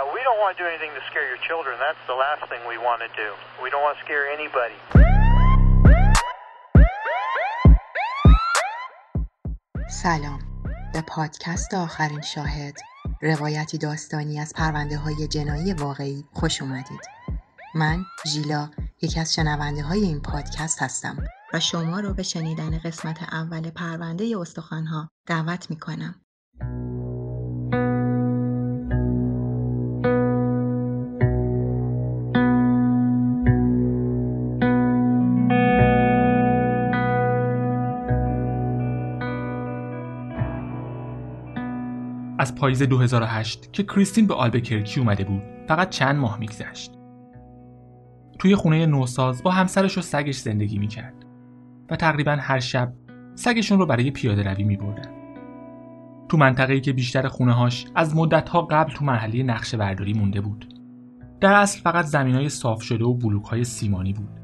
Yeah, we don't want to do anything to scare your children. That's the last thing we want to do. We don't want to scare anybody. سلام به پادکست آخرین شاهد روایتی داستانی از پرونده های جنایی واقعی خوش اومدید من ژیلا یکی از شنونده های این پادکست هستم و شما رو به شنیدن قسمت اول پرونده استخوانها دعوت می‌کنم از پاییز 2008 که کریستین به آلبکرکی اومده بود فقط چند ماه میگذشت. توی خونه نوساز با همسرش و سگش زندگی می‌کرد و تقریبا هر شب سگشون رو برای پیاده روی میبردن. تو منطقه‌ای که بیشتر خونه هاش از مدتها قبل تو مرحله نقشه برداری مونده بود. در اصل فقط زمین های صاف شده و بلوک های سیمانی بود.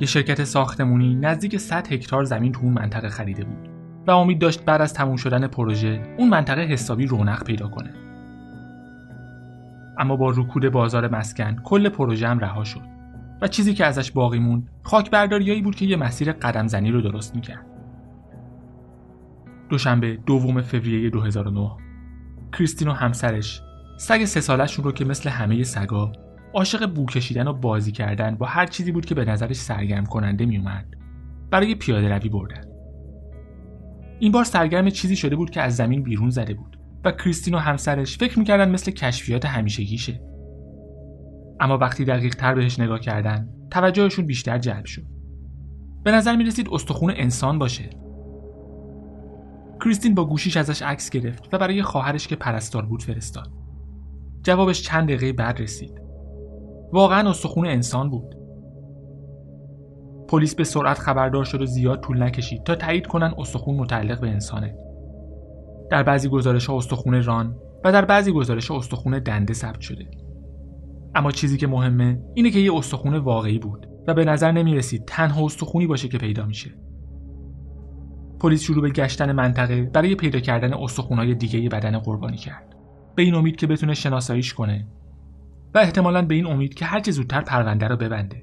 یه شرکت ساختمونی نزدیک 100 هکتار زمین تو اون منطقه خریده بود. و امید داشت بعد از تموم شدن پروژه اون منطقه حسابی رونق پیدا کنه. اما با رکود بازار مسکن کل پروژه هم رها شد و چیزی که ازش باقی موند خاک برداریایی بود که یه مسیر قدم زنی رو درست می‌کرد. دوشنبه دوم فوریه 2009 کریستین و همسرش سگ سه سالشون رو که مثل همه سگا عاشق بو کشیدن و بازی کردن با هر چیزی بود که به نظرش سرگرم کننده میومد برای پیاده روی بردن. این بار سرگرم چیزی شده بود که از زمین بیرون زده بود و کریستین و همسرش فکر می‌کردن مثل کشفیات همیشگیشه. اما وقتی دقیق تر بهش نگاه کردن توجهشون بیشتر جلب شد. به نظر می‌رسید استخون انسان باشه. کریستین با گوشیش ازش عکس گرفت و برای خواهرش که پرستار بود فرستاد. جوابش چند دقیقه بعد رسید. واقعا استخون انسان بود. پلیس به سرعت خبردار شد و زیاد طول نکشید تا تایید کنن استخون متعلق به انسانه. در بعضی گزارش استخون ران و در بعضی گزارش استخون دنده ثبت شده. اما چیزی که مهمه اینه که یه استخون واقعی بود و به نظر نمی رسید تنها استخونی باشه که پیدا میشه. پلیس شروع به گشتن منطقه برای پیدا کردن استخونهای دیگه بدن قربانی کرد. به این امید که بتونه شناساییش کنه و احتمالا به این امید که هرچه زودتر پرونده رو ببنده.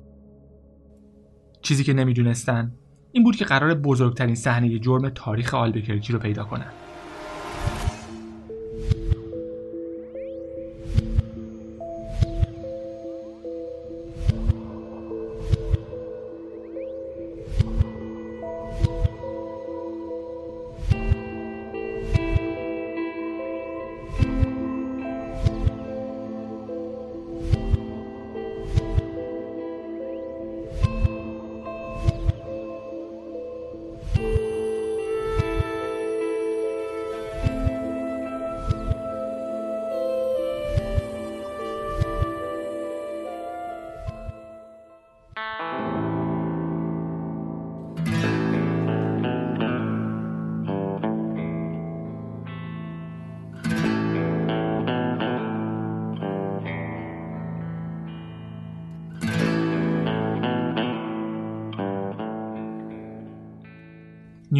چیزی که نمی‌دونستن این بود که قرار بزرگترین صحنه جرم تاریخ آلبکرکی رو پیدا کنن.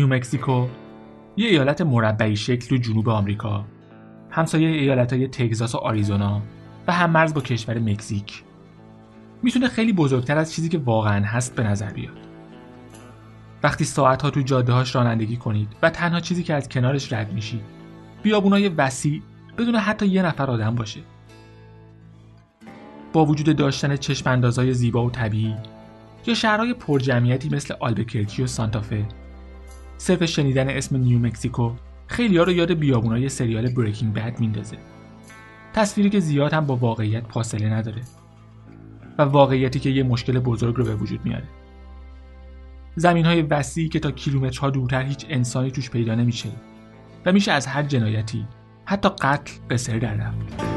نیومکسیکو یه ایالت مربعی شکل تو جنوب آمریکا. همسایه ایالت های تگزاس و آریزونا و هم مرز با کشور مکزیک. می‌تونه خیلی بزرگتر از چیزی که واقعا هست به نظر بیاد. وقتی ساعتها تو جاده هاش رانندگی کنید و تنها چیزی که از کنارش رد میشید بیابونای وسیع بدون حتی یه نفر آدم باشه. با وجود داشتن چشم زیبا و طبیعی یا شهرهای پرجمعیتی مثل آلبکرکی و سانتافه صرف شنیدن اسم نیو مکزیکو خیلی ها رو یاد بیابونای سریال بریکینگ بد میندازه. تصویری که زیاد هم با واقعیت فاصله نداره و واقعیتی که یه مشکل بزرگ رو به وجود میاره. زمین های وسیعی که تا کیلومترها دورتر هیچ انسانی توش پیدا نمیشه و میشه از هر جنایتی حتی قتل قصر در رفت.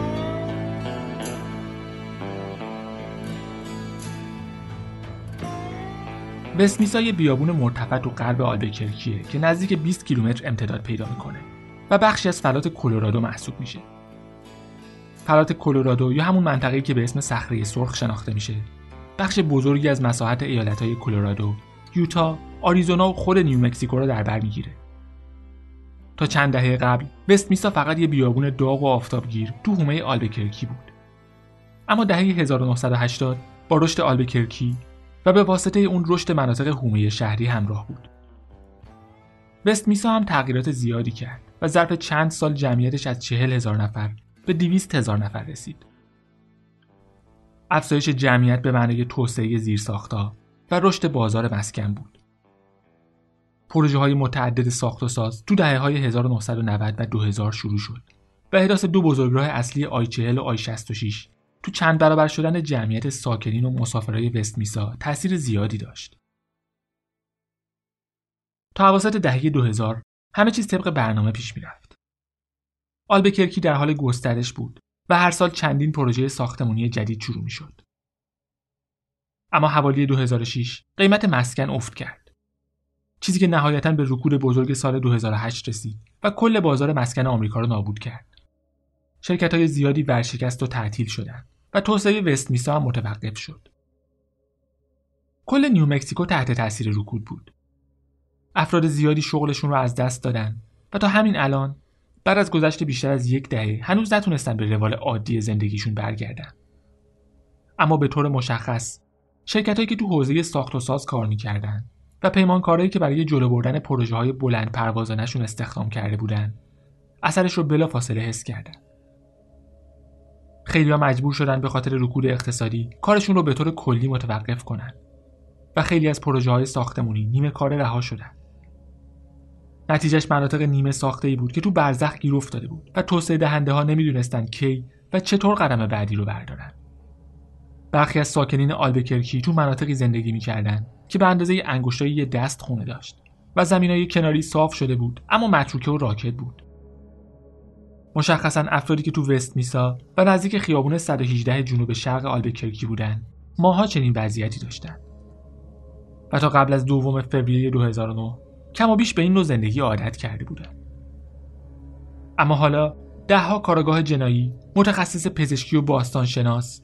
وستمیسا یه بیابون مرتفع تو غرب آلبکرکیه که نزدیک 20 کیلومتر امتداد پیدا می‌کنه و بخشی از فلات کلرادو محسوب میشه. فلات کلرادو یا همون منطقه‌ای که به اسم صخره سرخ شناخته میشه، بخش بزرگی از مساحت ایالت‌های کلرادو، یوتا، آریزونا و خود نیومکزیکو رو در بر می‌گیره. تا چند دهه قبل وستمیسا فقط یه بیابون داغ و آفتابگیر تو حومه آلبکرکی بود اما دهه 1980 با رشد آلبکرکی و به واسطه اون رشد مناطق حومه شهری همراه بود. وستمیسا هم تغییرات زیادی کرد و ظرف چند سال جمعیتش از چهل هزار نفر به دیویست هزار نفر رسید. افزایش جمعیت به معنای توسعه زیرساختها و رشد بازار مسکن بود. پروژه های متعدد ساخت و ساز تو دهه های 1990 و 2000 شروع شد و احداث دو بزرگراه اصلی آی 40 و آی 66 تو چند برابر شدن جمعیت ساکنین و مسافرهای وستمیسا تاثیر زیادی داشت. تا حواست دهه 2000 همه چیز طبق برنامه پیش می‌رفت. آلبکرکی در حال گسترش بود و هر سال چندین پروژه ساختمانی جدید شروع می شد. اما حوالی 2006 قیمت مسکن افت کرد. چیزی که نهایتا به رکود بزرگ سال 2008 رسید و کل بازار مسکن آمریکا را نابود کرد. شرکت های زیادی ورشکست و تعطیل شدند و وست میسا هم متوقف شد. کل نیومکسیکو تحت تاثیر رکود بود. افراد زیادی شغلشون رو از دست دادن و تا همین الان بعد از گذشت بیشتر از یک دهه هنوز نتونستن به روال عادی زندگیشون برگردن. اما به طور مشخص شرکتهایی که تو حوزه ساخت و ساز کار می‌کردن و پیمانکارایی که برای جلو بردن پروژه های بلند پروازانشون استخدام کرده بودن اثرش رو بلا فاصله حس کردن. خیلی ها مجبور شدن به خاطر رکود اقتصادی کارشون رو به طور کلی متوقف کنن و خیلی از پروژه های ساختمونی نیمه کار رها شدن. نتیجهش مناطق نیمه ساخته ای بود که تو برزخ گیر افتاده بود و توسعه دهنده ها نمی‌دونستند کی و چطور قدم بعدی رو بردارن. برخی از ساکنین آلبکرکی تو مناطقی زندگی می‌کردند که به اندازه انگشتای یه دست خونه داشت و زمینای کناری صاف شده بود اما متروکه و راکت بود. مشخصا افرادی که تو وست میسا و نزدیک خیابون 118 جنوب شرق آلبکرکی بودن ماها چنین وضعیتی داشتند. و تا قبل از دوم فوریه 2009 کم و بیش به این نوع زندگی عادت کرده بودن. اما حالا دهها کارگاه جنایی، متخصص پزشکی و باستانشناس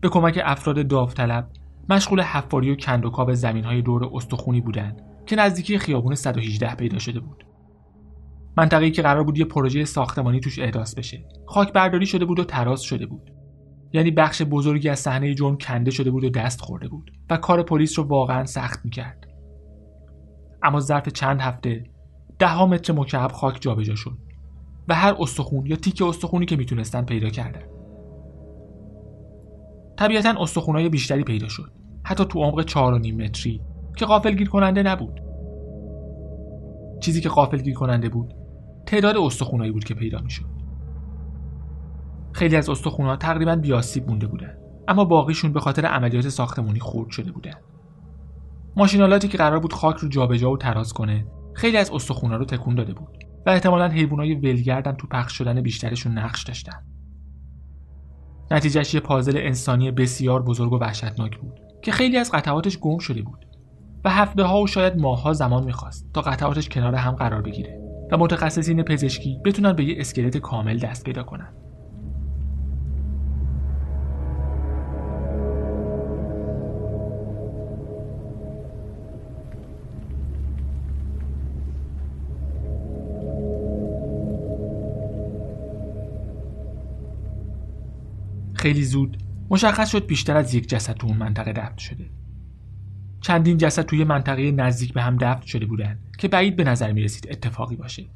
به کمک افراد داوطلب مشغول حفاری و کندوکاو زمینهای دور استخونی بودند که نزدیکی خیابون 118 پیدا شده بود. منطقه‌ای که قرار بود یه پروژه ساختمانی توش احداث بشه. خاک برداری شده بود و تراس شده بود. یعنی بخش بزرگی از صحنه جرم کنده شده بود و دست خورده بود و کار پلیس رو واقعا سخت می‌کرد. اما ظرف چند هفته ده متر مکعب خاک جابجا شد و هر استخون یا تیک استخونی که می‌تونستن پیدا کردن طبیعتا استخونای بیشتری پیدا شد حتی تو عمق چهار و نیم متری که قافل گیر کننده نبود چیزی که قافل گیر کننده بود تعداد استخونایی بود که پیدا می‌شد. خیلی از استخونها تقریبا بیاسیب مونده بودن اما باقیشون به خاطر عملیات ساختمانی خورد شده بودن ماشینالاتی که قرار بود خاک رو جابجا و تراز کنه خیلی از استخونا رو تکون داده بود و احتمالا حیوانای ولگردم تو پخش شدن بیشترشون نقش داشتن. نتیجهش یه پازل انسانی بسیار بزرگ و وحشتناک بود که خیلی از قطعاتش گم شده بود و هفته ها و شاید ماهها زمان می‌خواست تا قطعاتش کنار هم قرار بگیره. و متخصصین پزشکی بتونن به یه اسکلت کامل دست پیدا کنن. خیلی زود مشخص شد بیشتر از یک جسد تو اون منطقه دفن شده. چندین جسد توی منطقه نزدیک به هم دفن شده بودن. که بعید به نظر می رسید اتفاقی باشه.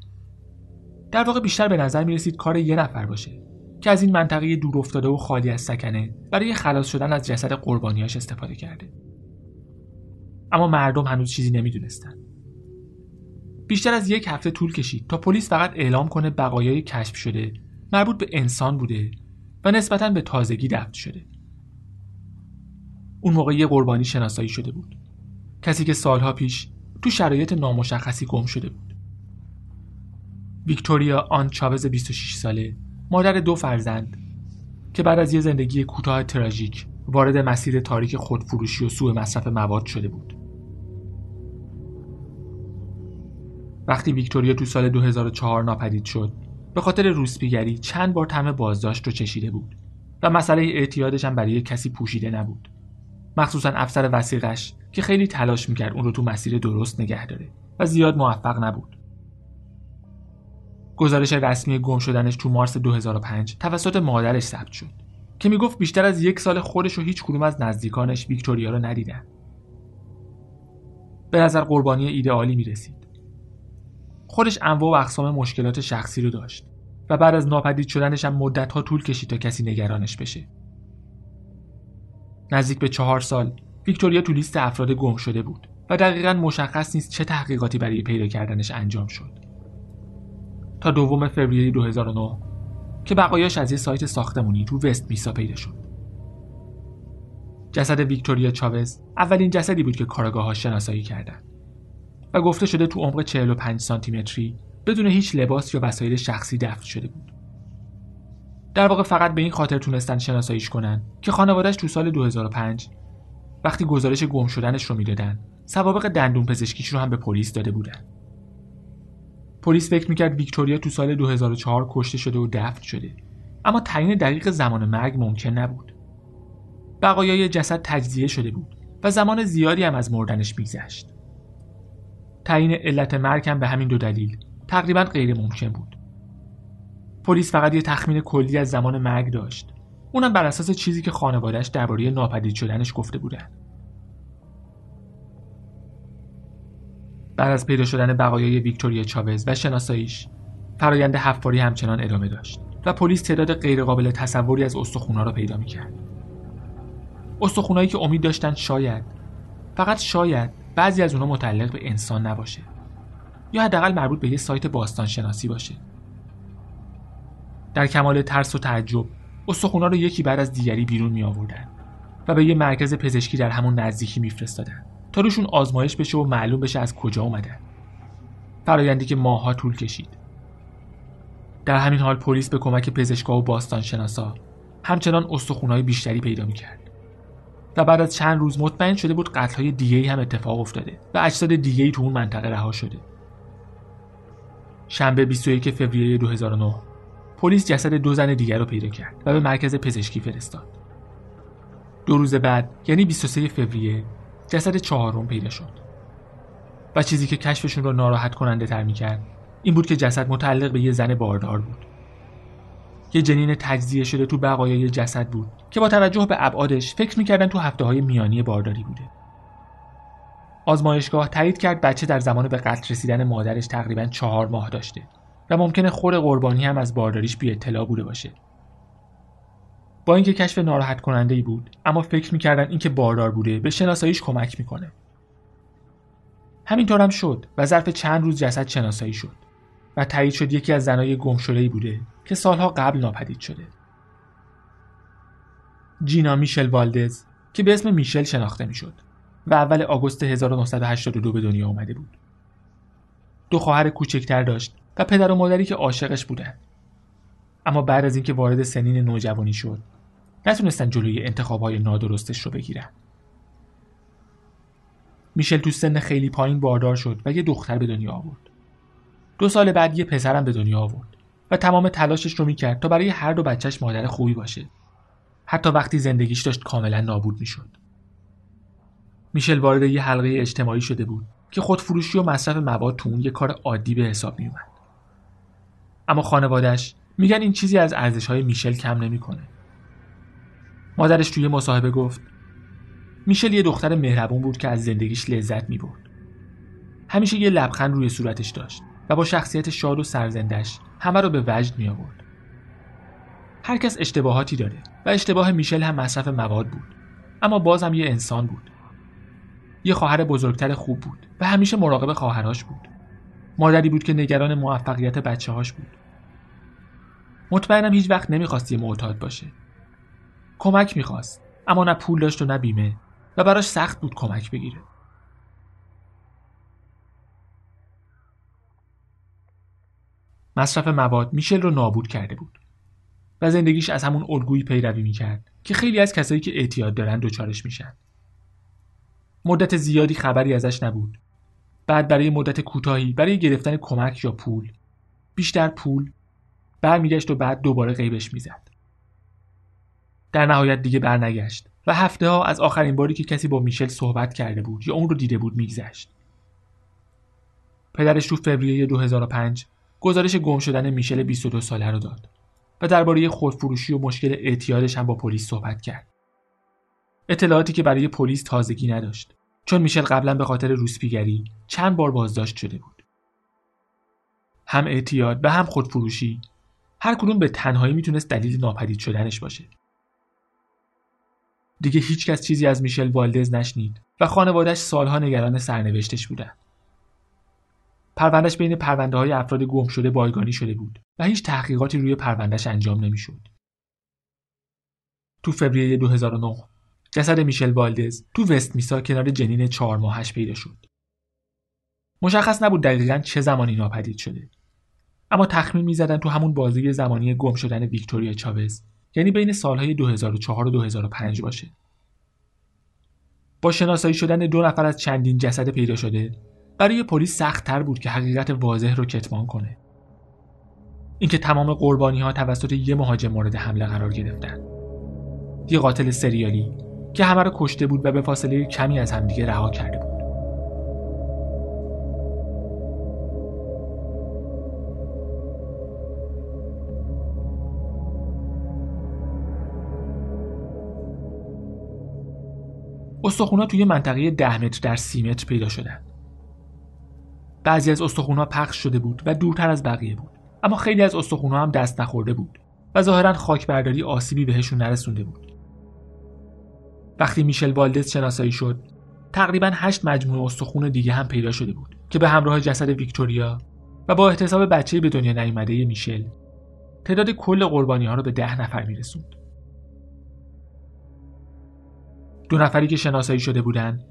در واقع بیشتر به نظر می رسید کار یه نفر باشه که از این منطقه دور افتاده و خالی از سکنه برای خلاص شدن از جسد قربانیاش استفاده کرده. اما مردم هنوز چیزی نمی‌دونستن. بیشتر از یک هفته طول کشید تا پلیس فقط اعلام کنه بقایای کشف شده مربوط به انسان بوده و نسبتا به تازگی دفن شده. اون موقع یه قربانی شناسایی شده بود. کسی که سالها پیش تو شرایط نامشخصی گم شده بود. ویکتوریا آن چاوز 26 ساله مادر دو فرزند که بعد از یه زندگی کوتاه تراژیک وارد مسیر تاریک خودفروشی و سوء مصرف مواد شده بود. وقتی ویکتوریا تو سال 2004 ناپدید شد به خاطر روسپیگری چند بار طعم بازداشت رو چشیده بود و مسئله اعتیادش هم برای کسی پوشیده نبود. مخصوصا افسر وسیقش که خیلی تلاش می‌کرد اون رو تو مسیر درست نگه داره و زیاد موفق نبود گزارش رسمی گم شدنش تو مارس 2005 توسط مادرش ثبت شد که می‌گفت بیشتر از یک سال خودش و هیچ کدوم از نزدیکانش ویکتوریا رو ندیدن. به نظر قربانی ایدئالی می رسید. خودش انواع و اقسام مشکلات شخصی رو داشت و بعد از ناپدید شدنش هم مدت ها طول کشید تا کسی نگرانش بشه. نزدیک به چهار سال ویکتوریا تو لیست افراد گم شده بود و دقیقا مشخص نیست چه تحقیقاتی برای پیدا کردنش انجام شد. تا دوم فوریه 2009 که بقایاش از یه سایت ساختمونی تو وست میسا پیدا شد. جسد ویکتوریا چاوز اولین جسدی بود که کارگاه شناسایی کردند و گفته شده تو عمق 45 سانتی متری بدون هیچ لباس یا وسایل شخصی دفن شده بود. در واقع فقط به این خاطر تونستن شناساییش کنن که خانوادهش تو سال 2005 وقتی گزارش گم شدنش رو می‌دادن سوابق دندون پزشکیش رو هم به پلیس داده بودن. پلیس فکر می‌کرد ویکتوریا تو سال 2004 کشته شده و دفن شده اما تعیین دقیق زمان مرگ ممکن نبود. بقایای جسد تجزیه شده بود و زمان زیادی هم از مردنش میگذشت. تعیین علت مرگ هم به همین دو دلیل تقریبا غیر ممکن بود. پلیس فقط یه تخمین کلی از زمان مرگ داشت. اونم بر اساس چیزی که خانوادهش درباره ناپدید شدنش گفته بودن. بعد از پیدا شدن بقایای ویکتوریا چاوز و شناساییش، فرایند حفاری همچنان ادامه داشت و پلیس تعداد غیرقابل تصوری از استخونا را پیدا می‌کرد. استخونایی که امید داشتن شاید فقط شاید بعضی از اونها متعلق به انسان نباشه یا حداقل مربوط به یه سایت باستان شناسی باشه در کمال ترس و تعجب استخونا رو یکی بعد از دیگری بیرون می آوردن و به یه مرکز پزشکی در همون نزدیکی میفرستادن تا روشون آزمایش بشه و معلوم بشه از کجا اومدن فرایندی که ماها طول کشید در همین حال پلیس به کمک پزشکا و باستان شناسا همچنان استخونهای بیشتری پیدا می‌کرد و بعد از چند روز مطمئن شده بود قتل‌های دیگه‌ای هم اتفاق افتاده و اجساد دیگه‌ای تو اون منطقه رها شده. شنبه 21 فوریه 2009 پلیس جسد دو زن دیگر رو پیدا کرد و به مرکز پزشکی فرستاد. دو روز بعد یعنی 23 فوریه جسد چهارم پیدا شد. و چیزی که کشفشون رو ناراحت کننده تر می‌کرد این بود که جسد متعلق به یه زن باردار بود. یه جنین تجزیه شده تو بقایای جسد بود که با توجه به ابعادش فکر می‌کردن تو هفته های میانی بارداری بوده آزمایشگاه تایید کرد بچه در زمان به قتل رسیدن مادرش تقریبا چهار ماه داشته و ممکنه خور قربانی هم از بارداریش بی اطلاع بوده باشه. با اینکه کشف ناراحت کننده ای بود اما فکر می‌کردن اینکه باردار بوده به شناساییش کمک می‌کنه. همینطور هم شد و ظرف چند روز جسد شناسایی شد و تایید شد یکی از زنای گمشدهای بوده که سالها قبل ناپدید شده. جینا میشل والدز که به اسم میشل شناخته می‌شد و اول آگوست 1982 به دنیا آمده بود. دو خواهر کوچکتر داشت و پدر و مادری که عاشقش بودند اما بعد از اینکه وارد سنین نوجوانی شد نتونستن جلوی انتخابهای نادرستش رو بگیرن. میشل تو سن خیلی پایین باردار شد و یه دختر به دنیا آورد. دو سال بعد یه پسرم به دنیا آورد و تمام تلاشش رو می‌کرد تا برای هر دو بچهش مادر خوبی باشه. حتی وقتی زندگیش داشت کاملا نابود می‌شد. میشل وارد یه حلقه اجتماعی شده بود که خودفروشی و مصرف مواد تو اون یه کار عادی به حساب میومد اما خانوادش میگن این چیزی از ارزش های میشل کم نمی‌کنه. مادرش توی مصاحبه گفت میشل یه دختر مهربون بود که از زندگیش لذت می‌برد. همیشه یه لبخند روی صورتش داشت و با شخصیت شاد و سرزندش همه رو به وجد می آورد. هر کس اشتباهاتی داره و اشتباه میشل هم مصرف مواد بود اما باز هم یه انسان بود. یه خواهر بزرگتر خوب بود و همیشه مراقب خواهرهاش بود. مادری بود که نگران موفقیت بچه هاش بود. مطمئنم هیچ وقت نمی‌خواست یه معتاد باشه. کمک می‌خواست اما نه پول داشت و نه بیمه و براش سخت بود کمک بگیره. مصرف مواد میشل رو نابود کرده بود و زندگیش از همون الگویی پیروی می‌کرد که خیلی از کسایی که اعتیاد دارن دچارش میشن. مدت زیادی خبری ازش نبود. بعد برای مدت کوتاهی برای گرفتن کمک یا پول. بیشتر پول. برمیگشت و بعد دوباره غیبش می‌زد. در نهایت دیگه برنگشت و هفته ها از آخرین باری که کسی با میشل صحبت کرده بود یا اون رو دیده بود میگذشت. پدرش تو فوریه 2005 گزارش گم شدن میشل 22 ساله رو داد و درباره خودفروشی و مشکل اعتیادش هم با پلیس صحبت کرد. اطلاعاتی که برای پلیس تازگی نداشت. چون میشل قبلا به خاطر روسپیگری چند بار بازداشت شده بود. هم اعتیاد و هم خودفروشی هر کدوم به تنهایی می‌تونست دلیل ناپدید شدنش باشه. دیگه هیچکس چیزی از میشل والدز نشنید و خانوادش سالها نگران سرنوشتش بودن. پروندهش بین پرونده های افراد گم شده بایگانی شده بود و هیچ تحقیقاتی روی پروندهش انجام نمی‌شد. تو فوریه 2009 جسد میشل والدز تو وست میسا کنار جنین چهار ماهش پیدا شد. مشخص نبود دقیقا چه زمانی ناپدید شده. اما تخمین می‌زدن تو همون بازی زمانی گم شدن ویکتوریا چاوز یعنی بین سالهای 2004 و 2005 باشه. با شناسایی شدن دو نفر از چندین جسد پیدا شده برای پلیس سختتر بود که حقیقت واضح رو کتمان کنه. اینکه تمام قربانی ها توسط یه مهاجم مورد حمله قرار گرفتن. یه قاتل سریالی که همه رو کشته بود و به فاصله کمی از همدیگه رها کرده بود. استخونا توی منطقه ده متر در سی متر پیدا شدن. بعضی از استخونا پخش شده بود و دورتر از بقیه بود. اما خیلی از استخونا هم دست نخورده بود و ظاهرا خاکبرداری آسیبی بهشون نرسونده بود. وقتی میشل والدز شناسایی شد، تقریبا هشت مجموعه استخون دیگه هم پیدا شده بود که به همراه جسد ویکتوریا و با احتساب بچه به دنیا نیامده میشل تعداد کل قربانی ها رو به ده نفر میرسوند. دو نفری که شناسایی شده بودند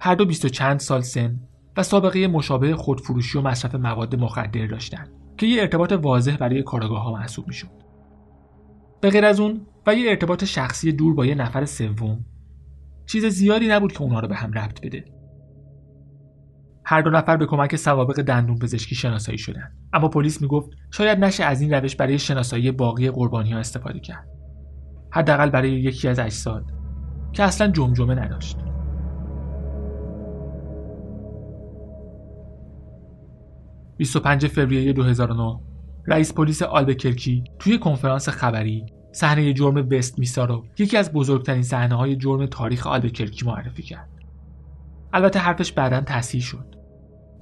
هر دو بیست و چند سال سن و سابقه مشابه خودفروشی و مصرف مواد مخدر داشتند که یه ارتباط واضح برای کارگاه ها محسوب می‌شد. به غیر از اون و یه ارتباط شخصی دور با یه نفر سوم چیز زیادی نبود که اونها رو به هم ربط بده. هر دو نفر به کمک سوابق دندون پزشکی شناسایی شدند اما پلیس می‌گفت شاید نشه از این روش برای شناسایی باقی قربانی ها استفاده کرد حداقل برای یکی از اجساد که اصلا جمجمه نداشت. ...25 فوریه 2009 رئیس پلیس آلبکرکی توی کنفرانس خبری صحنه جرم وست میسا رو یکی از بزرگترین صحنه های جرم تاریخ آلبکرکی معرفی کرد. البته حرفش بعدا تصحیح شد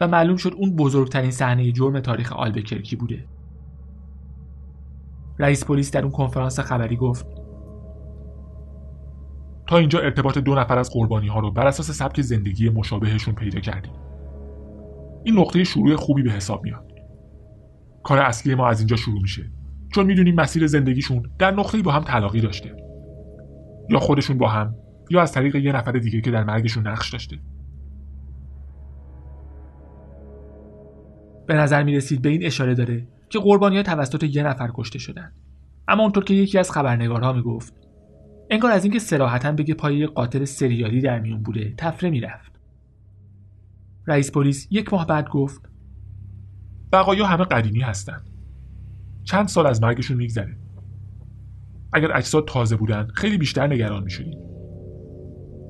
و معلوم شد اون بزرگترین صحنه جرم تاریخ آلبکرکی بوده. رئیس پلیس در اون کنفرانس خبری گفت تا اینجا ارتباط دو نفر از قربانی ها رو بر اساس سبک زندگی مشابهشون پیدا کردیم. این نقطه شروع خوبی به حساب میاد. کار اصلی ما از اینجا شروع میشه چون می‌دونیم مسیر زندگیشون در نقطه‌ای با هم تلاقی داشته. یا خودشون با هم یا از طریق یه نفر دیگه که در مرگشون نقش داشته. به نظر می رسید به این اشاره داره که قربانی ها توسط یه نفر کشته شدن. اما اونطور که یکی از خبرنگارها می گفت انگار از اینکه سراحتا بگه پای قاتل سریالی در میون بوده تفره می‌رفت رئیس پلیس یک ماه بعد گفت بقایا همه قدیمی هستند چند سال از مرگشون میگذره. اگر اجساد تازه بودن خیلی بیشتر نگران می‌شدید.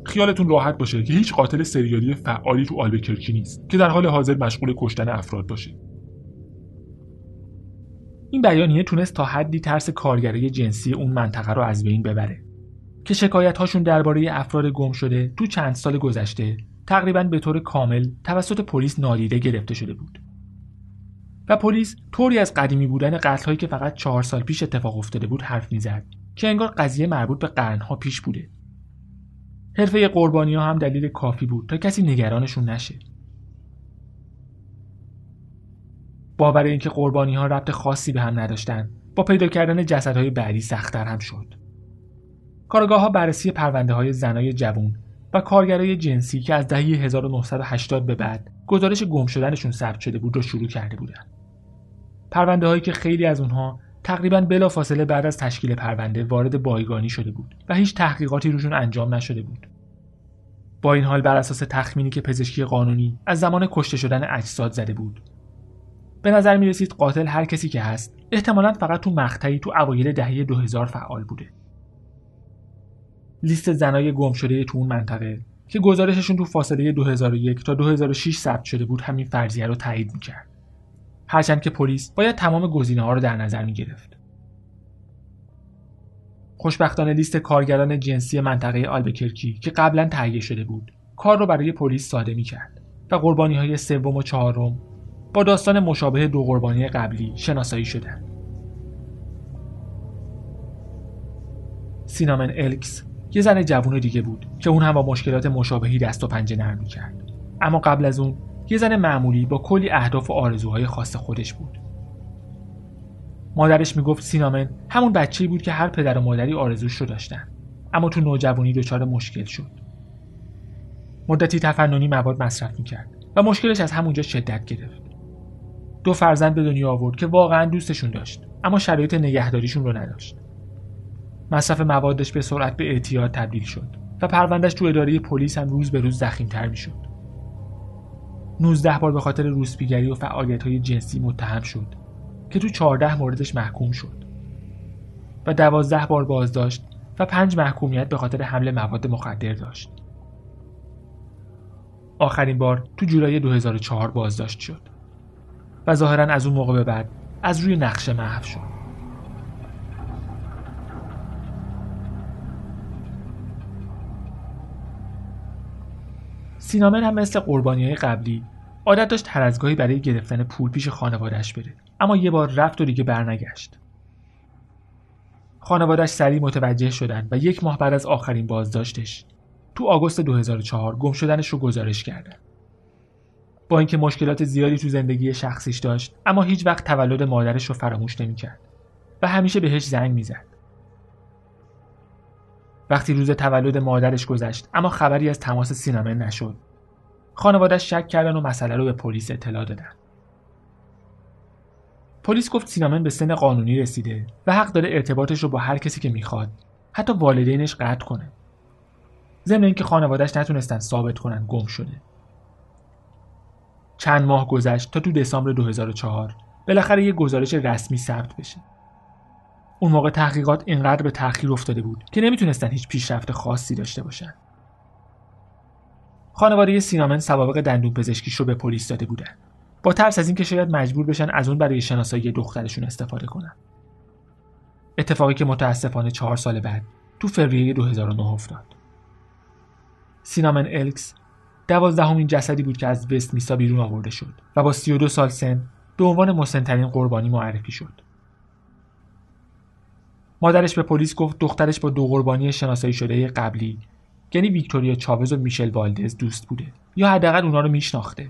خیالتون راحت باشه که هیچ قاتل سریالی فعالی تو آلبکرکی نیست که در حال حاضر مشغول کشتن افراد باشه. این بیانیه تونست تا حدی ترس کارگرای جنسی اون منطقه رو از بین ببره. که شکایت هاشون درباره افراد گم شده تو چند سال گذشته تقریبا به طور کامل توسط پلیس نادیده گرفته شده بود. و پلیس طوری از قدیمی بودن قتلهایی که فقط چهار سال پیش اتفاق افتاده بود حرف می‌زد که انگار قضیه مربوط به قرنها پیش بوده. حرفه قربانی ها هم دلیل کافی بود تا کسی نگرانشون نشه. باور اینکه قربانی ها ربط خاصی به هم نداشتن با پیدا کردن جسدهای بعدی سختتر هم شد. کارگاه ها بررسی پرونده های زنای جوون و کارگرای جنسی که از دهه 1980 به بعد گزارش گم شدنشون ثبت شده بود رو شروع کرده بودند. پرونده هایی که خیلی از اونها تقریبا بلافاصله بعد از تشکیل پرونده وارد بایگانی شده بود و هیچ تحقیقاتی روشون انجام نشده بود. با این حال بر اساس تخمینی که پزشکی قانونی از زمان کشته شدن اجساد زده بود به نظر می رسید قاتل هر کسی که هست احتمالا فقط تو مقطعی تو اوایل دهه 2000 فعال بوده لیست زنای گم شده تو اون منطقه که گزارششون تو فاصله 2001 تا 2006 ثبت شده بود همین فرضیه رو تایید می‌کرد. هرچند که پلیس باید تمام گزینه ها رو در نظر می گرفت. خوشبختانه لیست کارگران جنسی منطقه آلبکرکی که قبلا تهیه شده بود کار رو برای پلیس ساده می کرد و قربانی های سوم و چهارم با داستان مشابه دو قربانی قبلی شناسایی شدند. سینامن الکس یه زن جوون دیگه بود که اون هم با مشکلات مشابهی دست و پنجه نرم کرد اما قبل از اون یه زن معمولی با کلی اهداف و آرزوهای خاص خودش بود. مادرش می‌گفت سینامن همون بچه‌ای بود که هر پدر و مادری آرزوش رو داشتن اما تو نوجوانی دچار مشکل شد. مدتی تفننی مواد مصرف می‌کرد و مشکلش از همونجا شدت گرفت. دو فرزند به دنیا آورد که واقعا دوستشون داشت اما شرایط نگهداریشون رو نداشت. مصرف موادش به سرعت به اعتیاد تبدیل شد و پروندهش تو اداره پلیس هم روز به روز زخیمتر می‌شد. 19 بار به خاطر روسپیگری و فعالیت های جنسی متهم شد که تو 14 موردش محکوم شد و 12 بار بازداشت و 5 محکومیت به خاطر حمل مواد مخدر داشت. آخرین بار تو جولای 2004 بازداشت شد و ظاهرا از اون موقع به بعد از روی نقشه محو شد. سینامن هم مثل قربانی های قبلی عادت داشت هر از گاهی برای گرفتن پول پیش خانوادهش بره. اما یه بار رفت و دیگه برنگشت. خانوادهش سریع متوجه شدن و یک ماه بعد از آخرین بازداشتش تو آگوست 2004 گم شدنش رو گزارش کردن. با اینکه مشکلات زیادی تو زندگی شخصیش داشت اما هیچ وقت تولد مادرش رو فراموش نمی‌کرد و همیشه بهش زنگ می‌زد. وقتی روز تولد مادرش گذشت اما خبری از تماس سینامن نشد. خانوادش شک کردن و مسئله رو به پلیس اطلاع دادن. پلیس گفت سینامن به سن قانونی رسیده و حق داره ارتباطش رو با هر کسی که می‌خواد حتی والدینش قطع کنه. ضمن اینکه خانوادش نتونستن ثابت کنن گم شده. چند ماه گذشت تا تو دسامبر 2004 بالاخره یه گزارش رسمی ثبت بشه. اون موقع تحقیقات اینقدر به تأخیر افتاده بود که نمی‌تونستن هیچ پیشرفت خاصی داشته باشن. خانواده سینامن سوابق دندون پزشکیش رو به پلیس داده بودن. با ترس از اینکه شاید مجبور بشن از اون برای شناسایی دخترشون استفاده کنن. اتفاقی که متاسفانه چهار سال بعد تو فوریه 2009 افتاد. سینامن الکس دوازدهمین جسدی بود که از وست میسا بیرون آورده شد و با 32 سال سن به عنوان مسنترین قربانی معرفی شد. مادرش به پلیس گفت دخترش با دو قربانی شناسایی شده قبلی. یعنی ویکتوریا چاوز و میشل والدز دوست بوده. یا حداقل اونا رو میشناخته.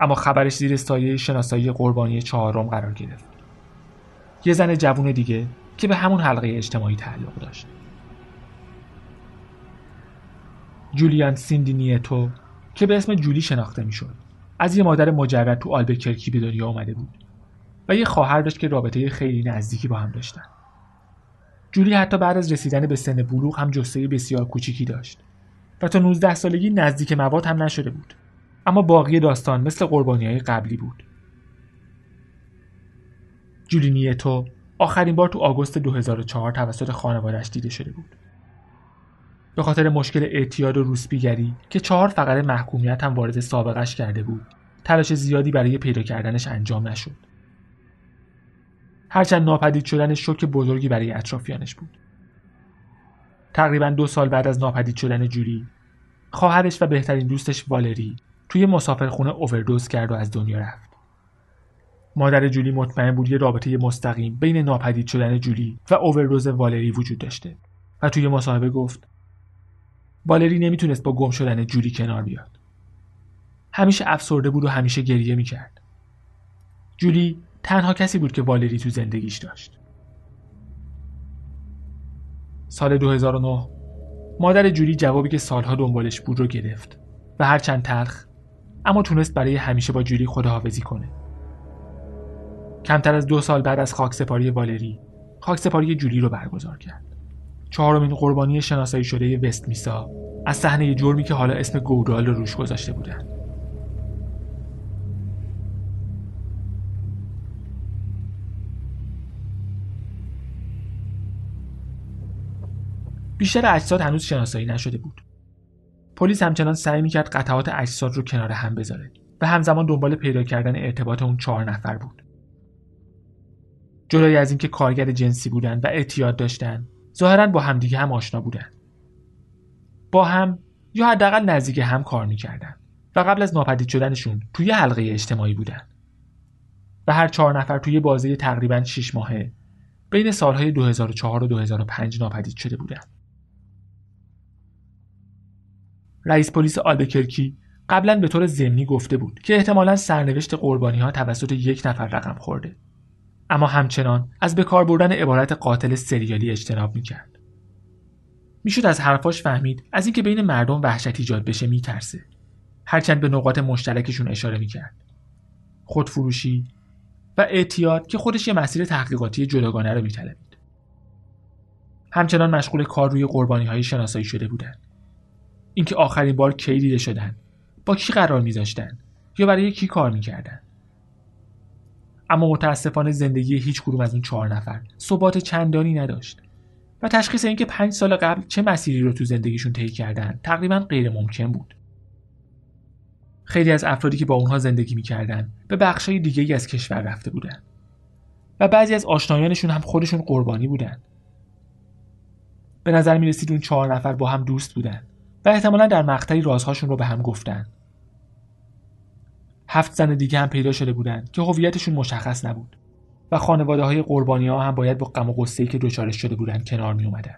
اما خبرش زیر سایه شناسایی قربانی چهارم قرار گرفت. یه زن جوون دیگه که به همون حلقه اجتماعی تعلق داشت. جولیان سیندینیتو که به اسم جولی شناخته می‌شد. از یه مادر مجرد تو آلبکرکی به دنیا آمده بود. و یه خواهر داشت که رابطه خیلی نزدیکی با هم داشتن. جولی حتی بعد از رسیدن به سن بلوغ هم جسته بسیار کوچیکی داشت و تا 19 سالگی نزدیک مواد هم نشده بود. اما باقی داستان مثل قربانی های قبلی بود. جولی نیتو آخرین بار تو آگوست 2004 توسط خانوادش دیده شده بود. به خاطر مشکل اعتیاد و روسپیگری که چهار فقره محکومیت هم وارد سابقش کرده بود تلاش زیادی برای پیدا کردنش انجام نشد. هرچند ناپدید شدن شوک بزرگی برای اطرافیانش بود. تقریبا دو سال بعد از ناپدید شدن جولی خواهرش و بهترین دوستش والری توی مسافرخونه اووردوز کرد و از دنیا رفت. مادر جولی مطمئن بود یه رابطه مستقیم بین ناپدید شدن جولی و اووردوز والری وجود داشته و توی مصاحبه گفت والری نمی‌تونست با گم شدن جولی کنار بیاد. همیشه افسرده بود و همیشه گریه می‌کرد. جولی تنها کسی بود که والری تو زندگیش داشت. سال 2009 مادر جولی جوابی که سالها دنبالش بود رو گرفت و هرچند تلخ اما تونست برای همیشه با جولی خداحافظی کنه. کمتر از دو سال بعد از خاکسپاری والری خاکسپاری جولی رو برگزار کرد. چهارمین قربانی شناسایی شده وست میسا از صحنه جرمی که حالا اسم گودال رو روش گذاشته بودند بیشتر اجساد هنوز شناسایی نشده بود پلیس همچنان سعی می‌کرد قطعات اجساد رو کنار هم بذاره و همزمان دنبال پیدا کردن ارتباط اون چهار نفر بود. جلوی از اینکه کارگر جنسی بودن و اعتیاد داشتن ظاهرا با همدیگه هم آشنا بودن با هم یا حداقل نزدیک هم کار می‌کردن و قبل از ناپدید شدنشون توی حلقه اجتماعی بودن و هر چهار نفر توی بازی تقریبا 6 ماهه بین سالهای 2004 و 2005 ناپدید شده بودند. رئیس پلیس آلبکرکی قبلا به طور ضمنی گفته بود که احتمالا سرنوشت قربانی ها توسط یک نفر رقم خورده. اما همچنان از به کار بردن عبارت قاتل سریالی اجتناب می‌کرد. می‌شد از حرفاش فهمید از اینکه بین مردم وحشت ایجاد بشه میترسه. هرچند به نقاط مشترکشون اشاره می‌کرد. خودفروشی و اعتیاد که خودش یه مسیر تحقیقاتی جداگانه رو میطلبید. همچنان مشغول کار روی قربانی های شناسایی شده بودند. اینکه آخرین بار کی دیده شدن؟ با کی قرار میذاشتن؟ یا برای کی کار می‌کردن؟ اما متاسفانه زندگی هیچ کدوم از اون چهار نفر ثبات چندانی نداشت. و تشخیص اینکه پنج سال قبل چه مسیری رو تو زندگیشون طی کردن تقریبا غیر ممکن بود. خیلی از افرادی که با اونها زندگی می‌کردن به بخشای دیگه از کشور رفته بودن. و بعضی از آشنایانشون هم خودشون قربانی بودن. به نظر می رسید اون چهار نفر با هم دوست بودن. و احتمالا در مقطعی رازهاشون رو به هم گفتن هفت زن دیگه هم پیدا شده بودند که هویتشون مشخص نبود و خانواده های قربانی ها هم باید با غم و غصه که دچارش شده بودند کنار می اومدن.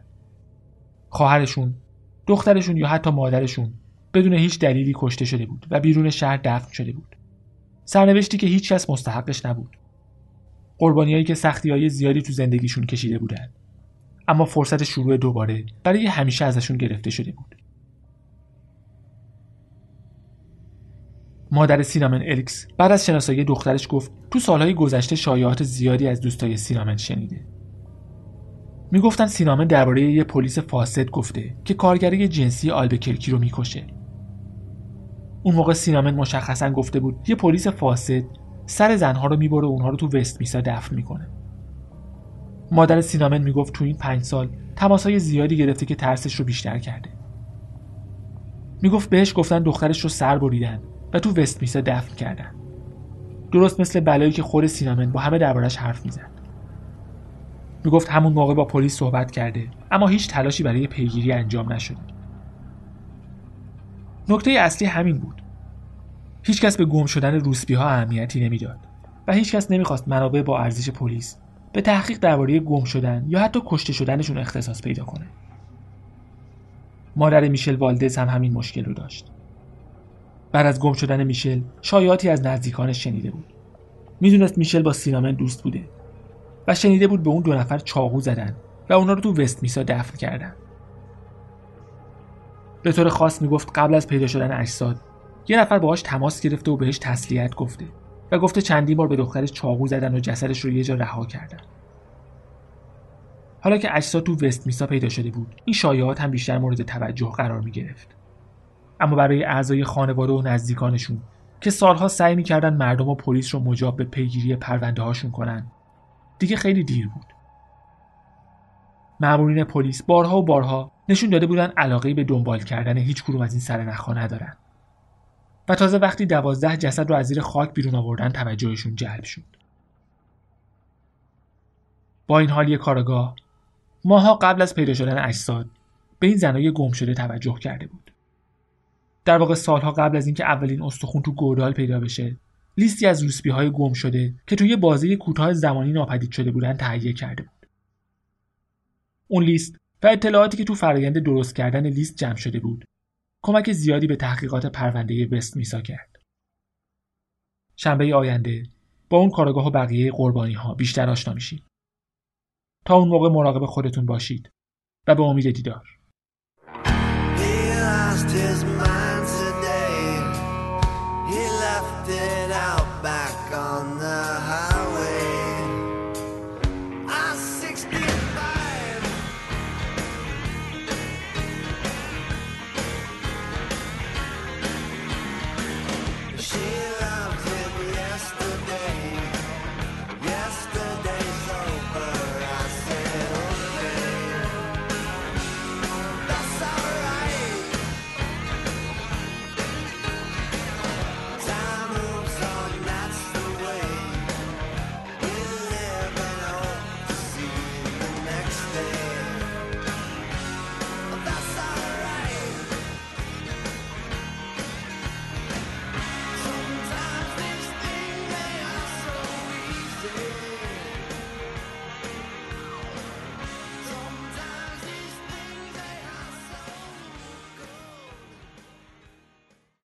خواهرشون، دخترشون یا حتی مادرشون بدون هیچ دلیلی کشته شده بود و بیرون شهر دفن شده بود. سرنوشتی که هیچ کس مستحقش نبود. قربانیایی که سختی های زیادی تو زندگیشون کشیده بودند. اما فرصت شروع دوباره برای همیشه ازشون گرفته شده بود. مادر سینامن الیکس بعد از شناسایی دخترش گفت تو سالهای گذشته شایعات زیادی از دوستای سینامن شنیده. می‌گفتن سینامن درباره یه پلیس فاسد گفته که کارگری جنسی آلبکرکی رو می‌کشه. اون موقع سینامن مشخصا گفته بود یه پلیس فاسد سر زنها رو می‌بره و اونها رو تو وست میسا دفن می‌کنه. مادر سینامن می‌گفت تو این پنج سال تماسهای زیادی گرفته که ترسش رو بیشتر کرده. می‌گفت بهش گفتن دخترش رو سر بریدن. و تو وست میسا دفن کردن. درست مثل بلایی که خود سینامن با همه دربارش حرف می‌زد. می‌گفت همون موقع با پلیس صحبت کرده اما هیچ تلاشی برای پیگیری انجام نشده. نکته اصلی همین بود. هیچکس به گم شدن روسبی ها اهمیتی نمی‌داد و هیچکس نمی‌خواست منابع با ارزش پلیس به تحقیق درباره گم شدن یا حتی کشته شدنشون اختصاص پیدا کنه. مادر میشل والدز هم همین مشکل رو داشت. بعد از گم شدن میشل شایعاتی از نزدیکانش شنیده بود. می‌دونست میشل با سینامن دوست بوده و شنیده بود به اون دو نفر چاقو زدن و اونا رو تو وست میسا دفن کردن. به طور خاص می‌گفت قبل از پیدا شدن اجساد یه نفر باهاش تماس گرفته و بهش تسلیت گفته و گفته چندین بار به دخترش چاقو زدن و جسدش رو یه جا رها کردن. حالا که اجساد تو وست میسا پیدا شده بود این شایعات هم بیشتر مورد توجه قرار می گرفت اما برای اعضای خانواده و نزدیکانشون که سالها سعی می‌کردن مردم و پلیس رو مجاب به پیگیری پرونده هاشون کنن. دیگه خیلی دیر بود. مامورین پلیس بارها و بارها نشون داده بودن علاقه به دنبال کردن هیچ کدوم از این سرنخها ندارن. و تازه وقتی دوازده جسد رو از زیر خاک بیرون آوردن توجهشون جلب شد. با این حال یک کارگاه ماها قبل از پیدا شدن اجساد به این زنای گم شده توجه کرده بود. در واقع سالها قبل از اینکه اولین استخون تو گودال پیدا بشه لیستی از روسبی های گم شده که توی بازی کوتاه زمانی ناپدید شده بودن تهیه کرده بود. اون لیست و اطلاعاتی که تو فرایند درست کردن لیست جمع شده بود کمک زیادی به تحقیقات پرونده وست میسا کرد. شنبه آینده با اون کارگاه و بقیه قربانی ها بیشتر آشنا میشید تا اون موقع مراقب خودتون باشید و به امید دیدار.